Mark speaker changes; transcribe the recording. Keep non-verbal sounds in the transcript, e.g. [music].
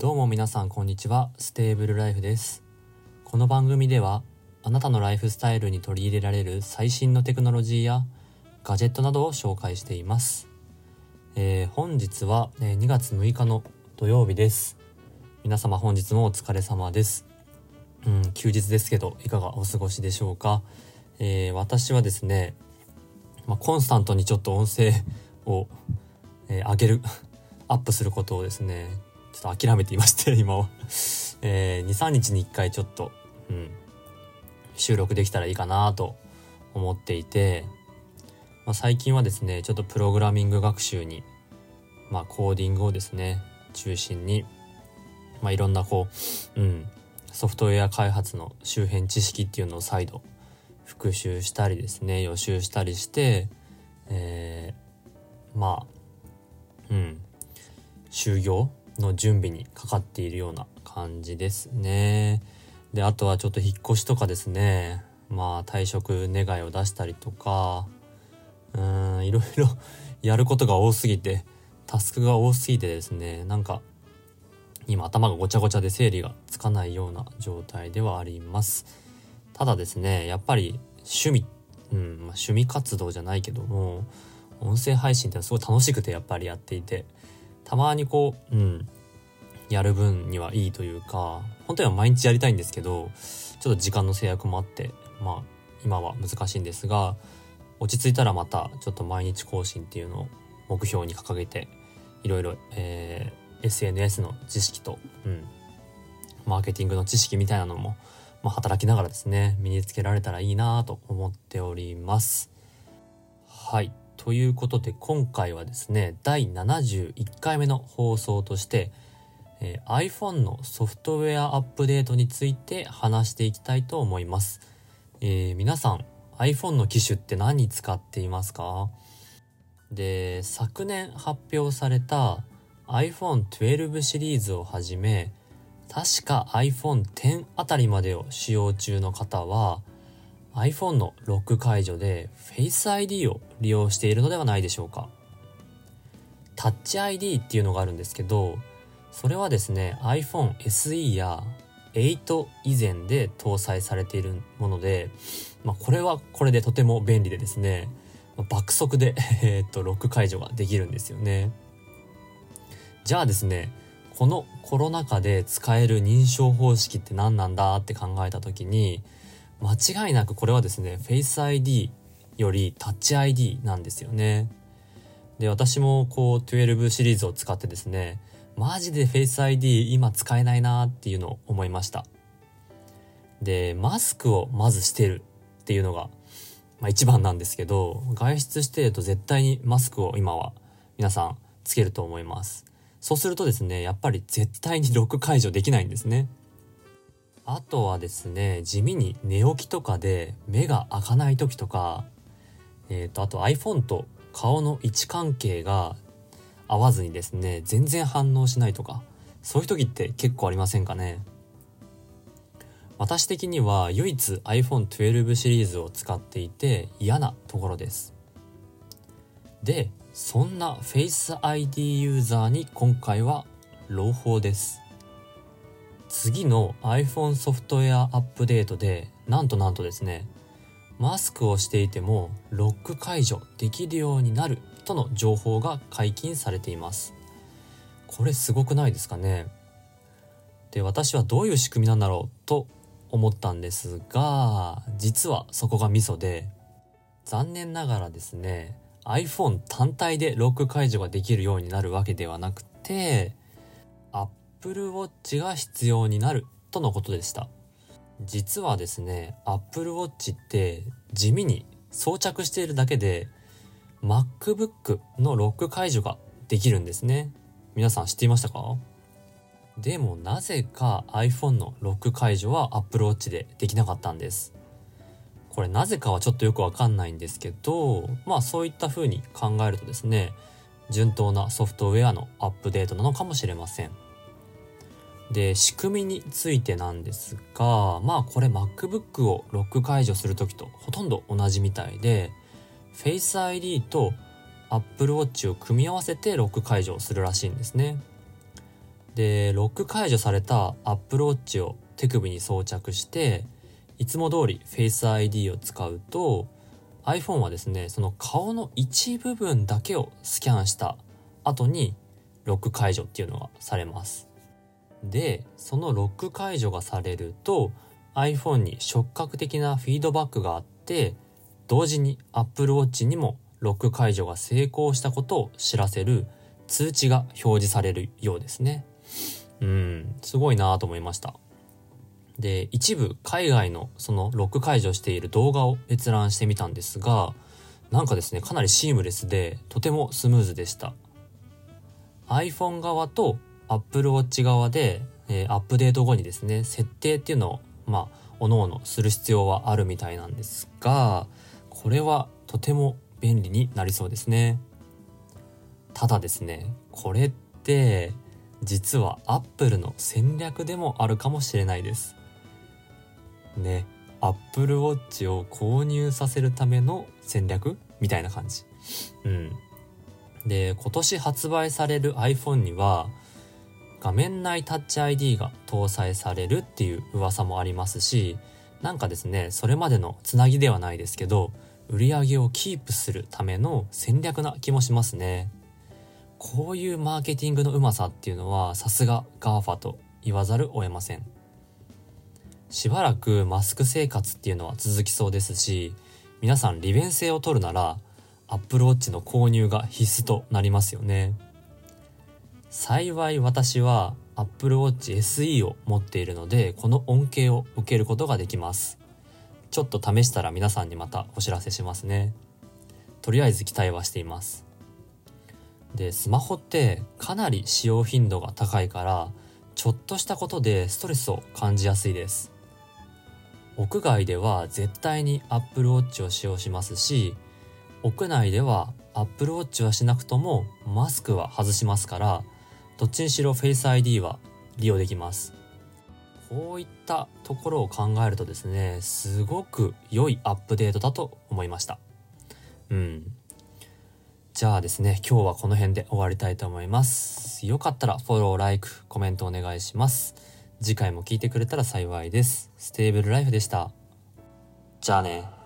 Speaker 1: どうも皆さんこんにちは。ステーブルライフです。この番組ではあなたのライフスタイルに取り入れられる最新のテクノロジーやガジェットなどを紹介しています、えー、本日は、え2月6日の土曜日です。皆様本日もお疲れ様です。うん休日ですけどいかがお過ごしでしょうか、えー、私はですねまあ、コンスタントにちょっと音声を、えー、上げるアップすることをですねちょっと諦めていまして [laughs] 今は。えー、23日に1回ちょっと、うん、収録できたらいいかなと思っていて、まあ、最近はですねちょっとプログラミング学習に、まあ、コーディングをですね中心に、まあ、いろんなこう、うん、ソフトウェア開発の周辺知識っていうのを再度復習したりですね予習したりして、えー、まあうん就業の準備にかかっているような感じですね。であとはちょっと引っ越しとかですねまあ退職願いを出したりとかうんいろいろ [laughs] やることが多すぎてタスクが多すぎてですねなんか今頭がごちゃごちゃで整理がつかないような状態ではあります。ただですねやっぱり趣味、うんまあ、趣味活動じゃないけども音声配信ってすごい楽しくてやっぱりやっていてたまにこう、うん、やる分にはいいというか本当には毎日やりたいんですけどちょっと時間の制約もあってまあ今は難しいんですが落ち着いたらまたちょっと毎日更新っていうのを目標に掲げていろいろ、えー、SNS の知識と、うん、マーケティングの知識みたいなのもまあ、働きながらですね身につけられたらいいなと思っております。はいということで今回はですね第71回目の放送として、えー、iPhone のソフトウェアアップデートについて話していきたいと思います。えー、皆さん iPhone の機種って何使っていますか？で昨年発表された iPhone12 シリーズをはじめ確か iPhone X あたりまでを使用中の方は iPhone のロック解除で Face ID を利用しているのではないでしょうか。Touch ID っていうのがあるんですけどそれはですね iPhone SE や8以前で搭載されているもので、まあ、これはこれでとても便利でですね爆速で [laughs] えっとロック解除ができるんですよね。じゃあですねこのコロナ禍で使える認証方式って何なんだって考えた時に間違いなくこれはですね Face ID より Touch ID なんですよね。で私もこう12シリーズを使ってですねマジで Face ID 今使えないなっていうのを思いました。でマスクをまずしてるっていうのが、まあ、一番なんですけど外出してると絶対にマスクを今は皆さんつけると思います。そうするとですねやっぱり絶対にロック解除できないんですねあとはですね地味に寝起きとかで目が開かない時とかえっ、ー、とあと iPhone と顔の位置関係が合わずにですね全然反応しないとかそういう時って結構ありませんかね。私的には唯一 iPhone12 シリーズを使っていて嫌なところです。でそんな Face ID ユーザーに今回は朗報です。次の iPhone ソフトウェアアップデートでなんとなんとですねマスクをしていてもロック解除できるようになるとの情報が解禁されています。これすごくないですかね？で私はどういう仕組みなんだろうと思ったんですが実はそこがミソで残念ながらですね iPhone 単体でロック解除ができるようになるわけではなくて Apple Watch が必要になるとのことでした。実はですね Apple Watch って地味に装着しているだけで MacBook のロック解除ができるんですね。皆さん知っていましたか？でもなぜか iPhone のロック解除は Apple Watch でできなかったんです。これなぜかはちょっとよくわかんないんですけどまあそういった風に考えるとですね順当なソフトウェアのアップデートなのかもしれません。で仕組みについてなんですがまあこれ MacBook をロック解除する時とほとんど同じみたいで Face ID と Apple Watch を組み合わせてロック解除するらしいんですね。でロック解除された Apple Watch を手首に装着していつも通り Face ID を使うと iPhone はですねその顔の一部分だけをスキャンした後にロック解除っていうのがされますでそのロック解除がされると iPhone に触覚的なフィードバックがあって同時に Apple Watch にもロック解除が成功したことを知らせる通知が表示されるようですね。うんすごいなと思いました。で一部海外のそのロック解除している動画を閲覧してみたんですがなんかですねかなりシームレスでとてもスムーズでした。iPhone 側と Apple Watch 側で、えー、アップデート後にですね設定っていうのをまあおのおのする必要はあるみたいなんですがこれはとても便利になりそうですね。ただですねこれって実は Apple の戦略でもあるかもしれないです。ね Apple Watch を購入させるための戦略みたいな感じ。うん。で今年発売される iPhone には画面内タッチ ID が搭載されるっていう噂もありますしなんかですねそれまでのつなぎではないですけど売り上げをキープするための戦略な気もしますね。こういうマーケティングのうまさっていうのはさすが GAFA と言わざるを得ません。しばらくマスク生活っていうのは続きそうですし皆さん利便性を取るなら Apple Watch の購入が必須となりますよね。幸い私は Apple Watch SE を持っているのでこの恩恵を受けることができます。ちょっと試したら皆さんにまたお知らせしますね。とりあえず期待はしています。でスマホってかなり使用頻度が高いからちょっとしたことでストレスを感じやすいです。屋外では絶対に Apple Watch を使用しますし屋内では Apple Watch はしなくともマスクは外しますからどっちにしろ Face ID は利用できます。こういったところを考えるとですねすごく良いアップデートだと思いました。うん。じゃあですね今日はこの辺で終わりたいと思います。よかったらフォロー、ライク、コメントお願いします。次回も聞いてくれたら幸いです。ステーブルライフでした。じゃあね。